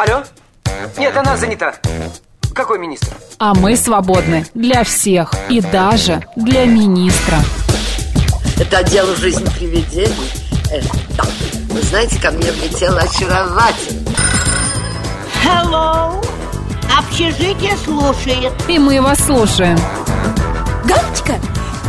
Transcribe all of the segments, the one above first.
Алло? Нет, она занята. Какой министр? А мы свободны для всех и даже для министра. Это дело жизнь привидений. Э, да. Вы знаете, ко мне влетела очаровательно. Hello! Общежитие слушает. И мы вас слушаем. Галочка,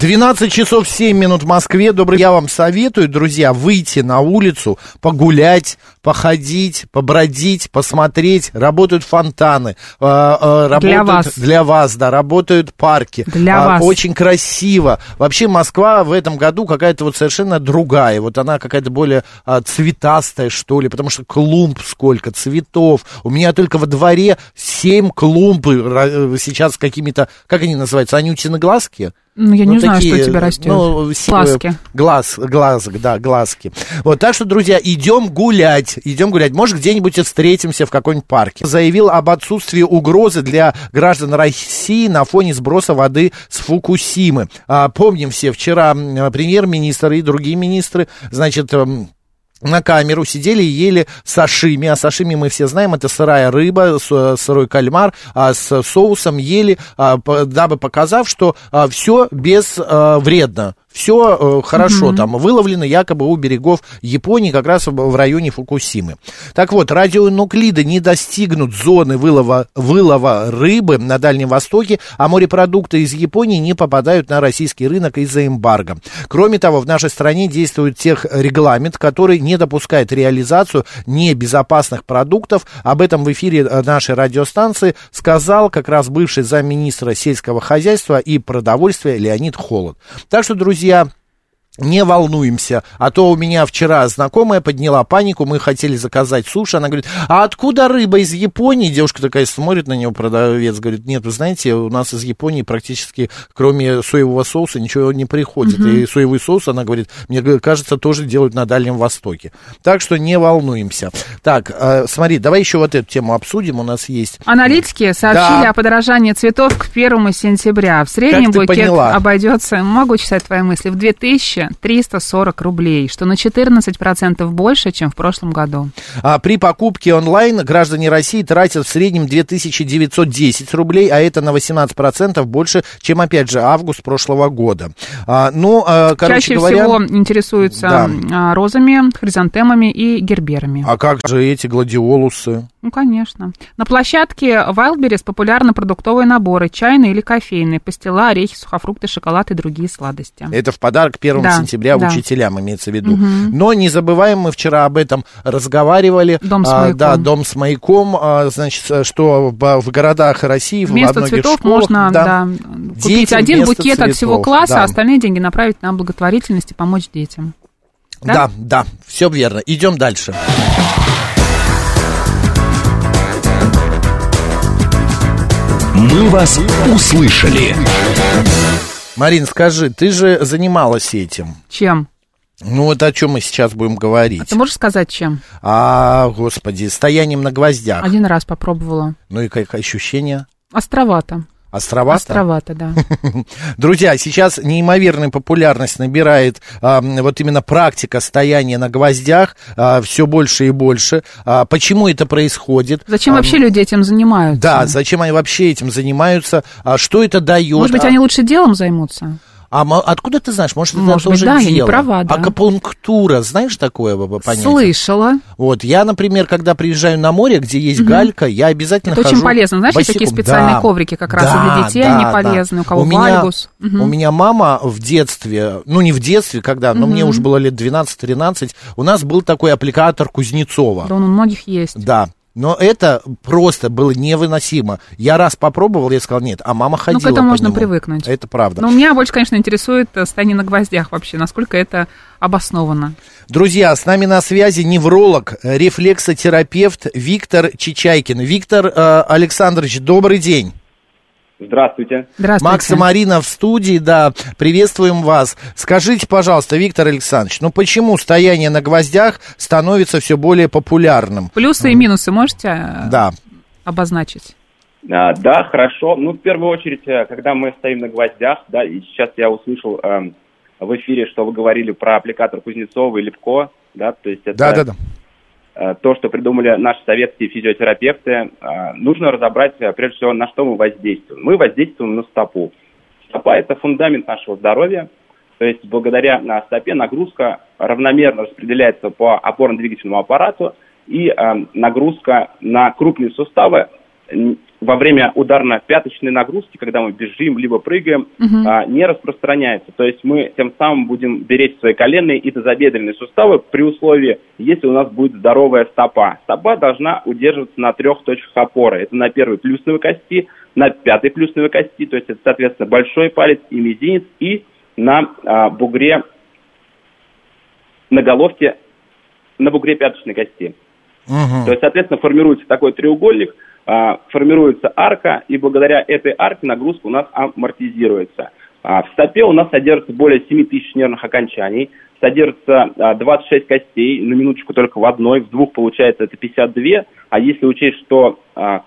12 часов 7 минут в Москве. Добрый. Я вам советую, друзья, выйти на улицу, погулять, походить, побродить, посмотреть. Работают фонтаны. э, э, работают, Для вас. Для вас, да. Работают парки. Для А, вас. Очень красиво. Вообще Москва в этом году какая-то вот совершенно другая. Вот она какая-то более а, цветастая, что ли, потому что клумб сколько, цветов. У меня только во дворе 7 клумб э, сейчас с какими-то, как они называются, анютины глазки? Ну, я не Ну, знаю, такие, что у тебя растет. Ну, Глазки. Глаз, глазок, да, глазки. Вот, так что, друзья, идем гулять, идем гулять. Может, где-нибудь и встретимся в какой-нибудь парке. Заявил об отсутствии угрозы для граждан России на фоне сброса воды с Фукусимы. А, помним все, вчера премьер-министр и другие министры, значит, эм, на камеру сидели и ели сашими, а сашими мы все знаем, это сырая рыба, с- сырой кальмар а, с соусом ели, а, дабы показав, что все безвредно. Все хорошо, там выловлено якобы у берегов Японии, как раз в, в районе Фукусимы. Так вот, радионуклиды не достигнут зоны вылова, вылова рыбы на Дальнем Востоке, а морепродукты из Японии не попадают на российский рынок из-за эмбарго. Кроме того, в нашей стране действует техрегламент, который не допускает реализацию небезопасных продуктов. Об этом в эфире э, нашей радиостанции сказал как раз бывший замминистра сельского хозяйства и продовольствия Леонид Холод. Так что, друзья, Tunisia не волнуемся, а то у меня вчера знакомая подняла панику, мы хотели заказать суши, она говорит, а откуда рыба из Японии? Девушка такая смотрит на него, продавец говорит, нет, вы знаете, у нас из Японии практически кроме соевого соуса ничего не приходит, и соевый соус, она говорит, мне кажется, тоже делают на Дальнем Востоке, так что не волнуемся. Так, э, смотри, давай еще вот эту тему обсудим, у нас есть... Аналитики сообщили Да. о подорожании цветов к 1 сентября. В среднем букет поняла? обойдется, могу читать твои мысли, в 2340 рублей, что на 14% больше, чем в прошлом году. А при покупке онлайн граждане России тратят в среднем 2910 рублей, а это на 18% больше, чем, опять же, август прошлого года. А, ну, а, короче Чаще говоря... всего интересуются Да. а, розами, хризантемами и герберами. А как же эти гладиолусы? Ну, конечно. На площадке Wildberries популярны продуктовые наборы, чайные или кофейные, пастила, орехи, сухофрукты, шоколад и другие сладости. Это в подарок 1 Да, сентября да. учителям имеется в виду. Но не забываем, мы вчера об этом разговаривали. Дом с А, маяком. да, дом с маяком. а, значит, что в, в городах России, в Вместо многих цветов школах, можно да, да, купить один букет от всего цветов, класса, да. а остальные деньги направить на благотворительность и помочь детям. Да, Да? да, все верно. Идем дальше. «Мы вас услышали». Марин, скажи, ты же занималась этим. Чем? Ну, вот о чем мы сейчас будем говорить. Ты можешь сказать, чем? А, господи, стоянием на гвоздях. Один раз попробовала. Ну и как ощущение? Островато. Островато? Островато, да. Друзья, сейчас неимоверную популярность набирает а, вот именно практика стояния на гвоздях все больше и больше. А, почему это происходит? Зачем А, вообще люди этим занимаются? Да, зачем они вообще этим занимаются? А, что это дает? Может быть, А- они лучше делом займутся? А откуда ты знаешь? Может, это Может быть, тоже да, я не дело? права, да. Акупунктура, знаешь такое понятие? Слышала. Вот, я, например, когда приезжаю на море, где есть галька, я обязательно Это хожу очень полезно. Знаешь, есть такие босиком. специальные Да, коврики как раз да, для детей, да, они да. полезны. У кого меня, вальгус. Мгм. У меня мама в детстве, ну не в детстве, когда, но мне уже было лет 12-13, у нас был такой аппликатор Кузнецова. Да, он у многих есть. Да. Но это просто было невыносимо. Я раз попробовал, я сказал, нет, а мама ходила Ну, к этому можно нему. привыкнуть. Это правда. Но меня больше, конечно, интересует э, стояние на гвоздях вообще, насколько это обосновано. Друзья, с нами на связи невролог, рефлексотерапевт Виктор Чичайкин. Виктор э, Александрович, добрый день. Здравствуйте. Здравствуйте. Макс и Марина в студии, да, приветствуем вас. Скажите, пожалуйста, Виктор Александрович, ну почему стояние на гвоздях становится все более популярным? Плюсы и минусы можете э, Да. обозначить? А, да, хорошо. Ну, в первую очередь, э, когда мы стоим на гвоздях, да, и сейчас я услышал эм, в эфире, что вы говорили про аппликатор Кузнецова и Левко, да, то есть это Да, да, да. Э, то, что придумали наши советские физиотерапевты, э, нужно разобрать, э, прежде всего, на что мы воздействуем. Мы воздействуем на стопу. Стопа – это фундамент нашего здоровья, то есть благодаря на стопе нагрузка равномерно распределяется по опорно-двигательному аппарату, и нагрузка на крупные суставы во время ударно-пяточной нагрузки, когда мы бежим либо прыгаем, а, не распространяется. То есть мы тем самым будем беречь свои коленные и тазобедренные суставы при условии, если у нас будет здоровая стопа. Стопа должна удерживаться на трех точках опоры. Это на первой плюсовой кости, на пятой плюсовой кости, то есть это, соответственно, большой палец и мизинец, и на а, бугре, на головке, на бугре пяточной кости. Мгм. То есть, соответственно, формируется такой треугольник, формируется арка, и благодаря этой арке нагрузка у нас амортизируется. А, В стопе у нас содержится более 7 тысяч нервных окончаний, содержится а, 26 костей, на минуточку только в одной, в двух получается это 52, а если учесть, что а,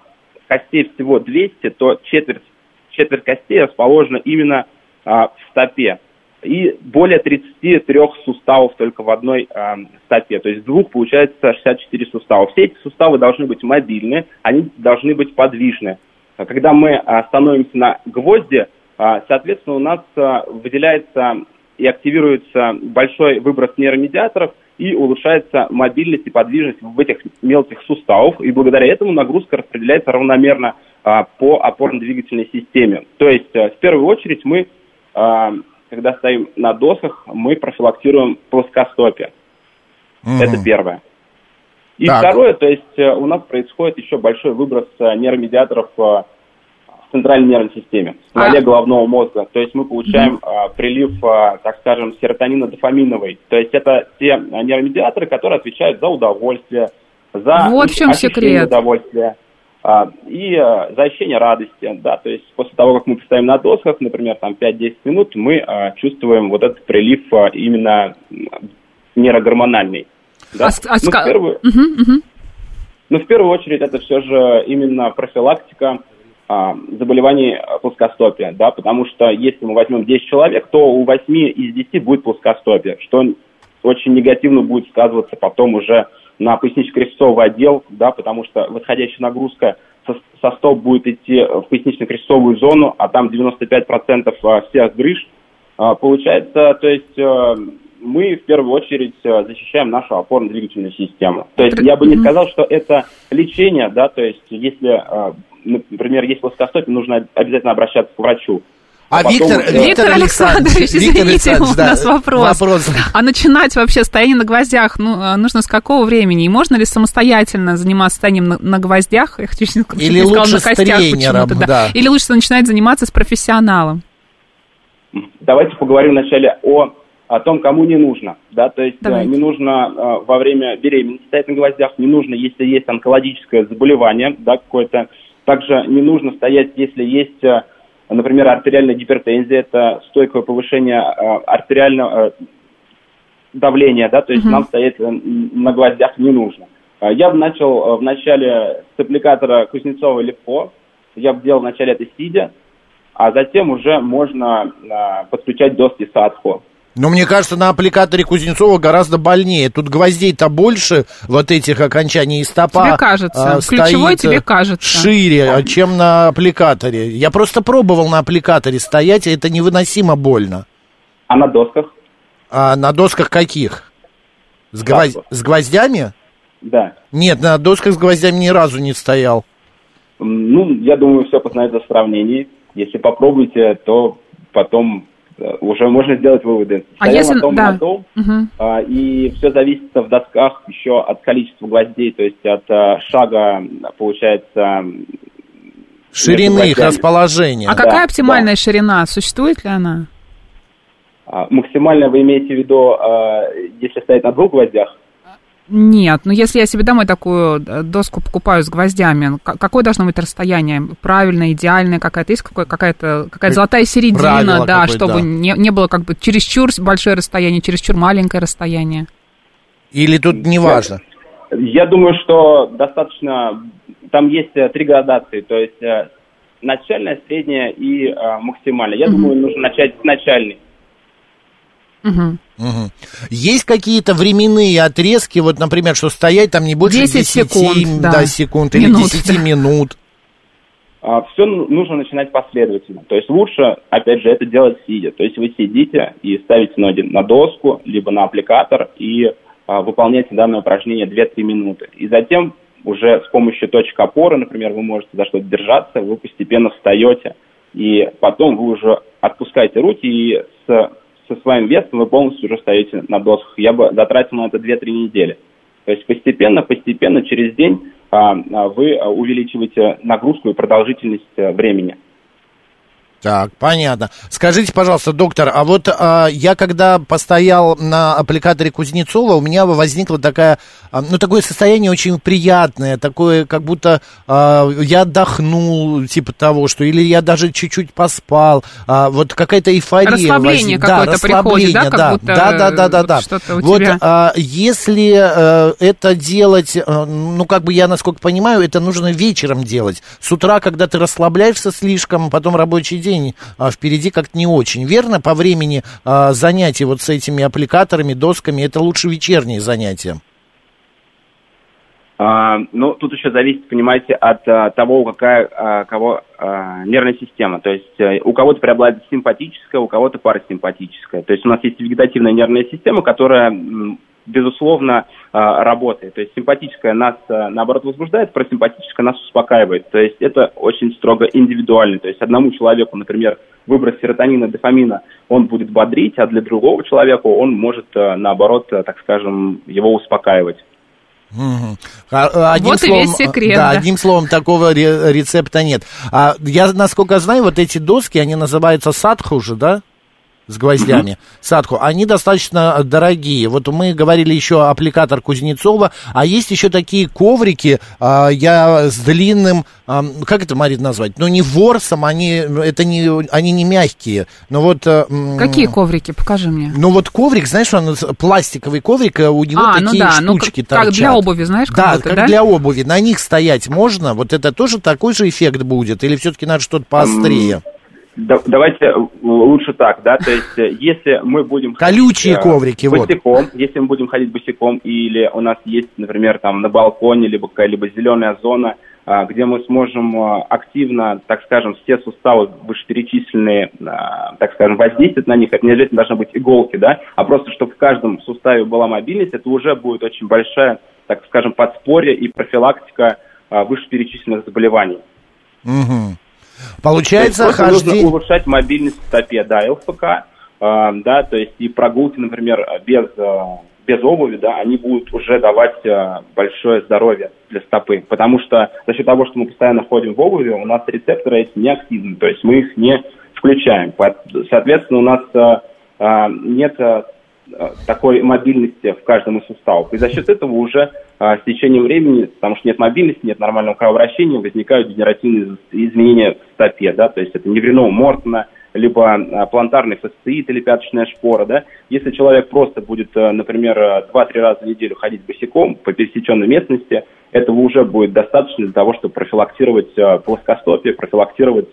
костей всего 200, то четверть, четверть костей расположена именно а, в стопе. И более 33 суставов только в одной а, стопе. То есть двух получается 64 сустава. Все эти суставы должны быть мобильны, они должны быть подвижны. А Когда мы а, становимся на гвозди, а, соответственно, у нас а, выделяется и активируется большой выброс нейромедиаторов, и улучшается мобильность и подвижность в этих мелких суставах, и благодаря этому нагрузка распределяется равномерно а, по опорно-двигательной системе. То есть, а, в первую очередь, мы, а, когда стоим на досках, мы профилактируем плоскостопие. Мгм. Это первое. И Так. второе, то есть э, у нас происходит еще большой выброс э, нейромедиаторов э, в центральной нервной системе, в стволе А- головного мозга. То есть мы получаем э, прилив, так скажем, серотонина дофаминовый. То есть это те нейромедиаторы, которые отвечают за удовольствие, за Вот в чем секрет. удовольствия а, и э, за ощущение радости, да, то есть после того, как мы постоим на досках, например, там 5-10 минут, мы э, чувствуем вот этот прилив э, именно нейрогормональный. Да? А а Ну, в первую- Мгм, мгм. ну, в первую очередь, это все же именно профилактика а, заболеваний а, плоскостопия, да, потому что если мы возьмем 10 человек, то у 8 из 10 будет плоскостопие, что очень негативно будет сказываться потом уже на пояснично-крестцовый отдел, да, потому что восходящая нагрузка со, со стоп будет идти в пояснично-крестцовую зону, а там 95% а, всех грыж. А, Получается, то есть э, мы в первую очередь э, защищаем нашу опорно-двигательную систему. То есть я бы не сказал, что это лечение, да, то есть если, э, например, есть плоскостопие, нужно обязательно обращаться к врачу. А потом Виктор, Виктор, Виктор Александрович, Виктор извините, Александрович, у да, нас вопрос. вопрос. А начинать вообще стояние на гвоздях ну, э, нужно с какого времени? И можно ли самостоятельно заниматься стоянием на, на гвоздях? Я хочу, чуть не Или сказала, лучше на с костях тренером, почему-то, да. Или лучше начинать заниматься с профессионалом? Давайте поговорим вначале о, о том, кому не нужно. Да? То есть э, Давайте. не нужно э, во время беременности стоять на гвоздях, не нужно, если есть онкологическое заболевание да, какое-то. Также не нужно стоять, если есть, э, например, артериальная гипертензия, это стойкое повышение э, артериального э, давления, да, то есть Мгм. нам стоять э, на гвоздях не нужно. Я бы начал э, вначале с аппликатора Кузнецова Легко, я бы делал вначале это сидя, а затем уже можно подключать доски садхо. Но мне кажется, на аппликаторе Кузнецова гораздо больнее. Тут гвоздей-то больше, вот этих окончаний, и стопа Тебе кажется. а, Ключевой тебе э, кажется. шире, а, чем на аппликаторе. Я просто пробовал на аппликаторе стоять, и это невыносимо больно. А на досках? А на досках каких? С, гвоз- с гвоздями? Да. Нет, на досках с гвоздями ни разу не стоял. Ну, я думаю, все познается в сравнении. Если попробуете, то потом э, уже можно сделать выводы. А Стоял если- на том, да. на том, Мгм. а, и все зависит в досках еще от количества гвоздей, то есть от а, шага, получается, Ширины их расположения. А Да, какая оптимальная да. ширина? Существует ли она? а, максимально вы имеете в виду, а, если стоять на двух гвоздях? Нет, но если я себе домой такую э, доску покупаю с гвоздями, ну, ка- какое должно быть расстояние? Правильное, идеальное какая-то? Есть какая-то какая золотая середина, Правило да, чтобы да. Не, не было как бы чересчур большое расстояние, чересчур маленькое расстояние? Или тут не важно? Я думаю, что достаточно... Там есть э, три градации, то есть э, начальная, средняя и э, максимальная. Я думаю, нужно начать с начальной. Мгм. Мгм. Есть какие-то временные отрезки, вот, например, что стоять там не больше 10 секунд, да, да. секунд или Минут, 10 да. минут. все нужно начинать последовательно. То есть лучше, опять же, это делать сидя. То есть вы сидите и ставите ноги на доску, либо на аппликатор и а, выполняете данное упражнение 2-3 минуты. И затем уже с помощью точек опоры, например, вы можете за что-то держаться, вы постепенно встаете, и потом вы уже отпускаете руки, и с, со своим весом вы полностью уже стоите на досках. Я бы затратил на это 2-3 недели. То есть постепенно, постепенно, через день а, а, вы а, увеличиваете нагрузку и продолжительность а, времени. Так, понятно. Скажите, пожалуйста, доктор, а вот а, я когда постоял на аппликаторе Кузнецова, у меня возникло такая, а, ну, такое состояние очень приятное, такое, как будто а, я отдохнул, типа того, что, или я даже чуть-чуть поспал, а, вот какая-то эйфория. Расслабление возник- какое-то да, приходит, да, расслабление, как да, будто, да, да, да, да, вот да. что-то у Вот тебя. а, если э, это делать, э, ну, как бы я, насколько понимаю, это нужно вечером делать. С утра, когда ты расслабляешься слишком, потом рабочий день а, впереди как-то не очень. Верно, по времени а, занятий вот с этими аппликаторами, досками, это лучше вечерние занятия? А, ну, тут еще зависит, понимаете, от а, того, какая а, кого а, нервная система. То есть э, у кого-то преобладает симпатическая, у кого-то парасимпатическая. То есть у нас есть вегетативная нервная система, которая, безусловно, а, работает. То есть симпатическая нас, а, наоборот, возбуждает, парасимпатическая нас успокаивает. То есть это очень строго индивидуально. То есть одному человеку, например, выброс серотонина, дофамина, он будет бодрить, а для другого человека он может, а, наоборот, так скажем, его успокаивать. Одним Вот и весь секрет, Да, да. одним словом, такого ре- рецепта нет. А, я, насколько знаю, вот эти доски, они называются садху же, да? С гвоздями. Садху. Они достаточно дорогие. Вот мы говорили еще аппликатор Кузнецова, а есть еще такие коврики, а, я с длинным, ам, как это, Марит, назвать? Ну, не ворсом, они, это не, они не мягкие, но вот... а, Какие коврики? Покажи мне. Ну, вот коврик, знаешь, он пластиковый коврик, а у него А, ну такие да, ну, штучки как- как торчат. для обуви, знаешь, как Да, будто, как да? для обуви. На них стоять можно? Вот это тоже такой же эффект будет? Или все-таки надо что-то поострее? Да- давайте э, лучше так, да, то есть э, если мы будем Колючие э, коврики, вот. босиком, если мы будем ходить босиком, или у нас есть, например, там на балконе, либо какая-либо зеленая зона, где мы сможем активно, так скажем, все суставы вышеперечисленные, так скажем, воздействовать на них, это не обязательно должны быть иголки, да, а просто, чтобы в каждом суставе была мобильность, это уже будет очень большая, так скажем, подспорье и профилактика вышеперечисленных заболеваний. Мгм. То есть Получается, просто нужно хождение... улучшать мобильность в стопе, да, ЛФК, э, да, то есть и прогулки, например, без, э, без обуви, да, они будут уже давать э, большое здоровье для стопы, потому что за счет того, что мы постоянно ходим в обуви, у нас рецепторы эти не активны, то есть мы их не включаем, соответственно, у нас э, э, нет э, такой мобильности в каждом из суставов. И за счет этого уже а, с течением времени, потому что нет мобильности, нет нормального кровообращения, возникают генеративные из- изменения в стопе, да, то есть это неврино Мортона, либо а, плантарный фасциит или пяточная шпора, да. Если человек просто будет, а, например, а, 2-3 раза в неделю ходить босиком по пересеченной местности, этого уже будет достаточно для того, чтобы профилактировать плоскостопие, профилактировать,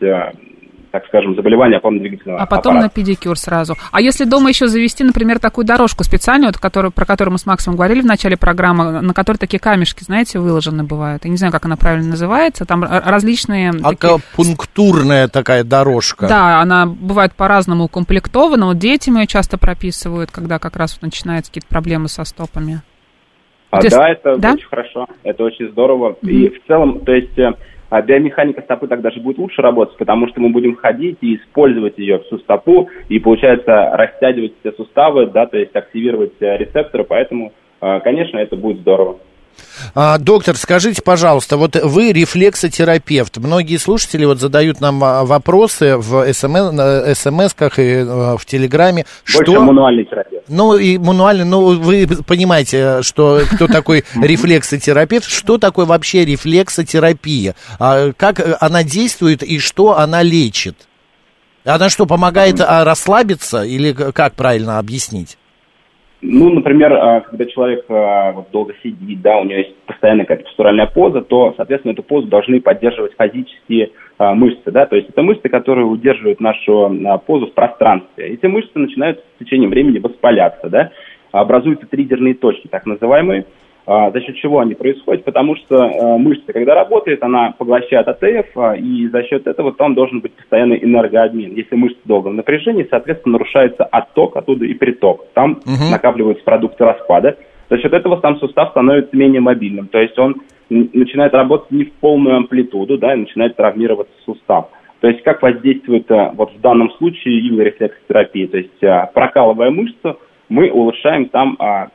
так скажем, заболевания опорно-двигательного А потом аппарата. на педикюр сразу. А если дома еще завести, например, такую дорожку специальную, вот, которую, про которую мы с Максом говорили в начале программы, на которой такие камешки, знаете, выложены бывают. Я не знаю, как она правильно называется. Там различные... такие- Акупунктурная такая дорожка. Да, она бывает по-разному укомплектована. Вот детям ее часто прописывают, когда как раз вот начинаются какие-то проблемы со стопами. А, есть- да, это да? очень хорошо, это очень здорово. И в целом, то есть э, а биомеханика стопы так даже будет лучше работать, потому что мы будем ходить и использовать ее всю стопу, и получается растягивать все суставы, да, то есть активировать э, рецепторы, поэтому, э, конечно, это будет здорово. А, доктор, скажите, пожалуйста, вот вы рефлексотерапевт. Многие слушатели вот задают нам а, вопросы в на СМС-ках и э, в Телеграме. Больше Что... мануальный терапевт. Ну, и мануально, ну, вы понимаете, что кто такой рефлексотерапевт, что такое вообще рефлексотерапия, А, как она действует и что она лечит? Она что, помогает а, расслабиться или как правильно объяснить? Ну, например, а, когда человек вот долго сидит, да, у него есть постоянная какая-то постуральная поза, то, соответственно, эту позу должны поддерживать фазические а, мышцы, да, то есть это мышцы, которые удерживают нашу а, позу в пространстве. Эти мышцы начинают с течением времени воспаляться, да, образуются триггерные точки, так называемые, А, за счет чего они происходят? Потому что а, мышца, когда работает, она поглощает АТФ, а, и за счет этого там должен быть постоянный энергообмен. Если мышца долго в напряжении, соответственно, нарушается отток оттуда и приток. Там накапливаются продукты распада. За счет этого сам сустав становится менее мобильным. То есть он начинает работать не в полную амплитуду, да, и начинает травмироваться сустав. То есть как воздействует а, вот в данном случае иглорефлексотерапия? То есть а, прокалывая мышцу, мы улучшаем там а,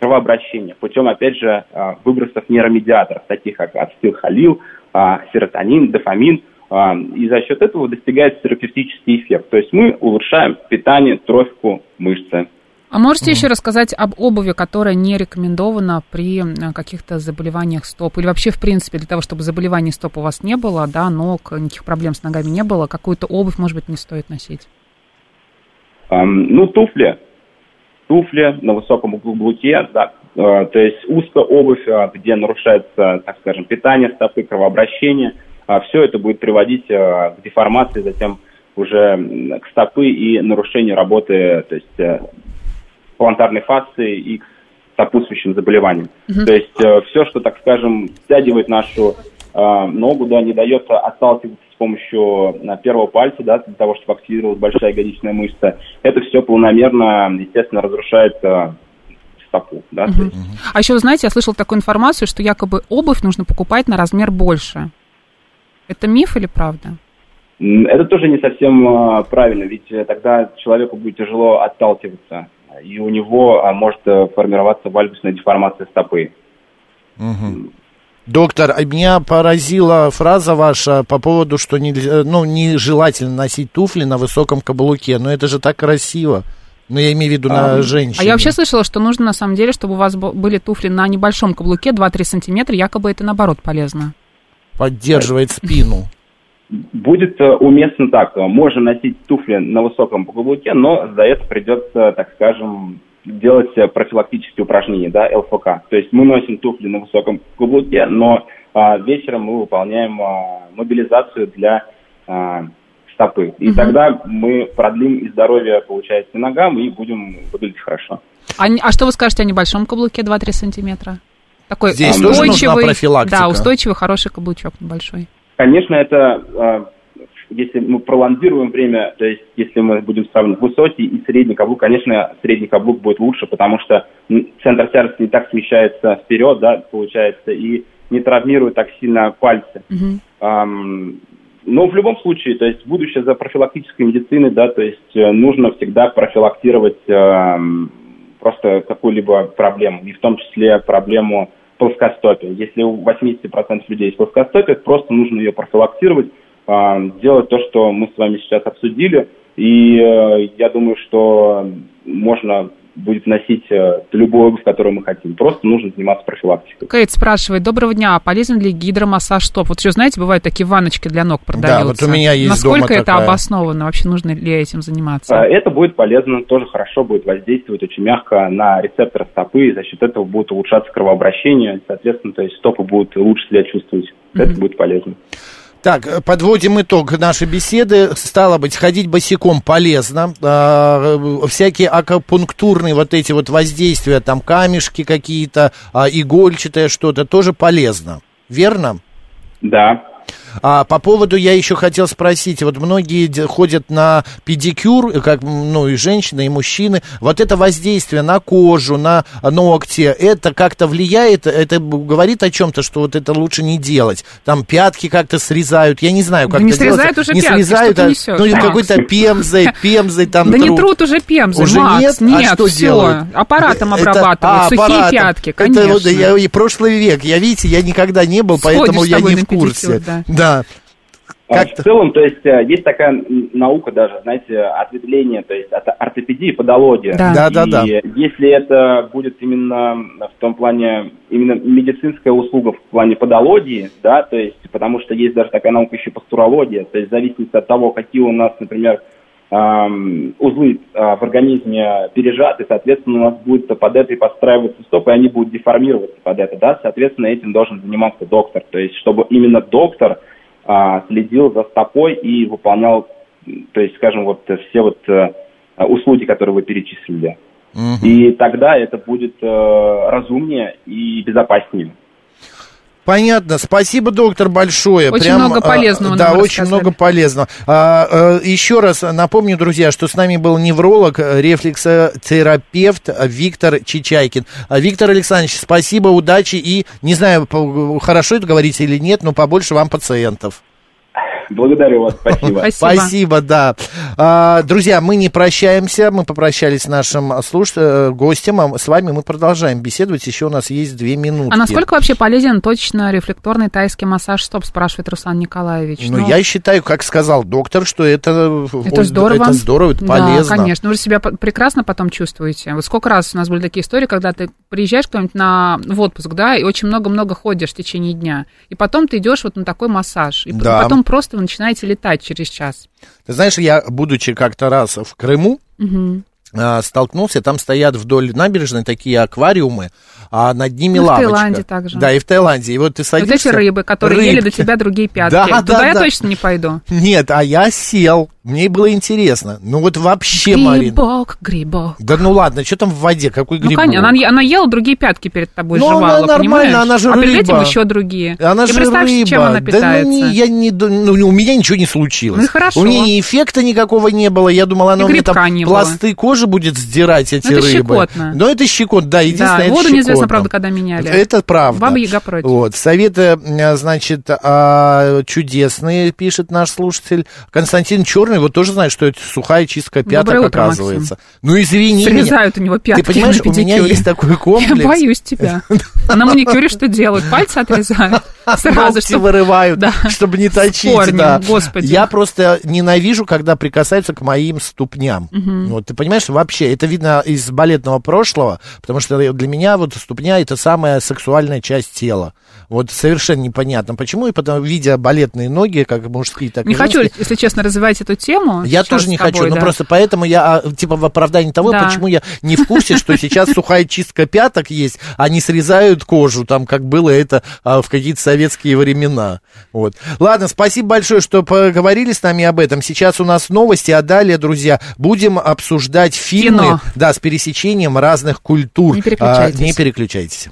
кровообращение путем, опять же, а, выбросов нейромедиаторов, таких как ацетилхолил, а, серотонин, дофамин, и за счет этого достигается терапевтический эффект. То есть мы улучшаем питание, трофику мышцы. А можете еще рассказать об обуви, которая не рекомендована при каких-то заболеваниях стоп? Или вообще, в принципе, для того, чтобы заболеваний стоп у вас не было, да, ног, никаких проблем с ногами не было, какую-то обувь, может быть, не стоит носить? Ам, ну, туфли. Туфли на высоком каблуке, да, э, то есть узкая обувь, а, где нарушается, так скажем, питание стопы, кровообращение, все это будет приводить а, к деформации, затем уже к стопы и нарушению работы, то есть э, плантарной фасции и к сопутствующим заболеваниям. То есть все, что, так скажем, стягивает нашу э, ногу, да, не дает отталкиваться с помощью э, первого пальца, да, для того, чтобы активировалась большая ягодичная мышца, это все планомерно, естественно, разрушает э, стопу, да, есть А еще, знаете, я слышала такую информацию, что якобы обувь нужно покупать на размер больше. Это миф или правда? Это тоже не совсем э, правильно, ведь э, тогда человеку будет тяжело отталкиваться, и у него а, может э, формироваться вальгусная деформация стопы. Доктор, а меня поразила фраза ваша по поводу, что нельзя, ну, нежелательно носить туфли на высоком каблуке. Но это же так красиво. Ну, я имею в виду на женщин. А я вообще слышала, что нужно на самом деле, чтобы у вас были туфли на небольшом каблуке, 2-3 сантиметра, якобы это наоборот полезно. Поддерживает спину. Будет э, уместно так. Можно носить туфли на высоком каблуке, но за это придется, так скажем, делать э, профилактические упражнения, да, ЛФК. То есть мы носим туфли на высоком каблуке, но а, вечером мы выполняем а, мобилизацию для а, стопы. И тогда мы продлим и здоровье, получается, ногам и будем выглядеть хорошо. А, а что вы скажете о небольшом каблуке 2-3 сантиметра? Такой Здесь тоже нужна устойчивый, профилактика? да, устойчивый, хороший каблучок небольшой. Конечно, это а, если мы пролонгируем время, то есть если мы будем сравнивать высокий и средний каблук, конечно, средний каблук будет лучше, потому что центр тяжести не так смещается вперед, да, получается, и не травмирует так сильно пальцы. Ам, но в любом случае, то есть будущее за профилактической медициной, да, то есть э, нужно всегда профилактировать просто какую-либо проблему, и в том числе проблему плоскостопия. Если у 80% людей есть плоскостопие, просто нужно ее профилактировать, а, делать то, что мы с вами сейчас обсудили, и э, я думаю, что можно будет носить э, любую обувь, которую мы хотим. Просто нужно заниматься профилактикой. Кейт спрашивает, доброго дня, а полезен ли гидромассаж стоп? Вот еще, знаете, бывают такие ванночки для ног продаются. вот у меня есть Насколько дома это такая. обосновано? Вообще нужно ли этим заниматься? А, Это будет полезно, тоже хорошо будет воздействовать очень мягко на рецепторы стопы, и за счет этого будет улучшаться кровообращение, соответственно, то есть стопы будут лучше себя чувствовать. Это будет полезно. Так, э, подводим итог нашей беседы. Стало быть, ходить босиком полезно. А, э, всякие акупунктурные вот эти вот воздействия, там камешки какие-то, а, игольчатое что-то, тоже полезно. Верно? Да. А по поводу я еще хотел спросить, вот многие ходят на педикюр, как ну и женщины, и мужчины, вот это воздействие на кожу, на ногти, это как-то влияет, это говорит о чем-то, что вот это лучше не делать. Там пятки как-то срезают, я не знаю, как Да не это делается. срезают уже не пятки, срезают, что а, несешь, ну какой-то пемзой, пемзой там да не трут. труд уже пемзы, Уже Макс, нет? нет, а что все, делают? аппаратом Это- обрабатывают, а, сухие аппаратом. пятки, Это конечно. вот я и прошлый век, я, видите, я никогда не был, Сходишь поэтому я не в курсе. педикюр, да. да. А, Как-то- В целом, то есть э, есть такая наука даже, знаете, ответвление, то есть от ортопедии и подология. Да. Да, да, И да. если это будет именно в том плане, именно медицинская услуга в плане подологии, да, то есть, потому что есть даже такая наука еще пастурология, то есть в зависимости от того, какие у нас, например, узлы а, в организме пережаты, соответственно, у нас будет под это и подстраиваться стопы, и они будут деформироваться под это, да, соответственно, этим должен заниматься доктор, то есть, чтобы именно доктор следил за стопой и выполнял, то есть, скажем, вот все вот э, услуги, которые вы перечислили. Мгм. И тогда это будет э, разумнее и безопаснее. Понятно. Спасибо, доктор, большое. Очень много а, полезного Да, очень рассказали. много полезного. А, э, еще раз напомню, друзья, что с нами был невролог, рефлексотерапевт Виктор Чичайкин. А, Виктор Александрович, спасибо, удачи и, не знаю, хорошо это говорите или нет, но побольше вам пациентов. Благодарю вас, спасибо. Спасибо. Спасибо, да. А, друзья, мы не прощаемся, мы попрощались с нашим слуш... э, гостем, а с вами мы продолжаем беседовать, еще у нас есть две минуты. А насколько вообще полезен точно рефлекторный тайский массаж стоп, спрашивает Руслан Николаевич. Ну, я считаю, как сказал доктор, что это, Это ой, здорово. это здорово, это Да, полезно. конечно. Вы же себя прекрасно потом чувствуете. Вот сколько раз у нас были такие истории, когда ты приезжаешь кто-нибудь на, в отпуск, да, и очень много-много ходишь в течение дня. И потом ты идешь вот на такой массаж. И Да. потом просто вы начинаете летать через час. Ты знаешь, я, будучи как-то раз в Крыму, а, столкнулся, там стоят вдоль набережной такие аквариумы, а над ними Ну, в лавочка. Таиланде также. Да, и в Таиланде. И вот ты Вот садишься... эти рыбы, которые ели до рыбки. тебя другие пятки. Да, Туда да, я да. точно не пойду. Нет, а я сел, мне было интересно. Ну вот вообще, Марин. Грибок, грибок. Да ну ладно, что там в воде, какой Ну, грибок? конечно, она, она ела другие пятки перед тобой, Ну, она жевала, нормально, понимаешь? она же а перед этим рыба. еще другие. Она Ты же представь, рыба. чем она Да питается. ну, не, я не, ну, у меня ничего не случилось. Ну хорошо. У меня эффекта никакого не было. Я думала, она у меня там пласты кожи будет сдирать эти Ну, это рыбы. щекотно. Но это щекотно, да, единственное, Да, это воду неизвестно, правда, когда меняли. Это правда. Баба Яга против. Вот, советы, э, значит, а, чудесные, пишет наш слушатель. Константин Черный, вот тоже знает, что это сухая чистка пяток, Доброе утро, оказывается. Ну, извини Срезают у него пятки Ты понимаешь, у меня есть такой комплекс. Я боюсь тебя. А на маникюре что делают? Пальцы отрезают? Сразу, чтобы... вырывают, Да. чтобы не точить. корнем, да. господи. Я просто ненавижу, когда прикасаются к моим ступням. Вот, ты понимаешь, вообще, это видно из балетного прошлого, потому что для меня вот ступня это самая сексуальная часть тела. Вот совершенно непонятно, почему, и потом, видя балетные ноги, как мужские, так Не и хочу, женские, если честно, развивать эту тему. я тоже не тобой, хочу, но да. просто поэтому я, а, типа, в оправдании того, Да. почему я не в курсе, что сейчас сухая чистка пяток есть, а не срезают кожу, там, как было это а, в какие-то советские времена. Вот. Ладно, спасибо большое, что поговорили с нами об этом. Сейчас у нас новости, а далее, друзья, будем обсуждать фильмы, Кино. да, с пересечением разных культур. Не переключайтесь. А, не переключайтесь.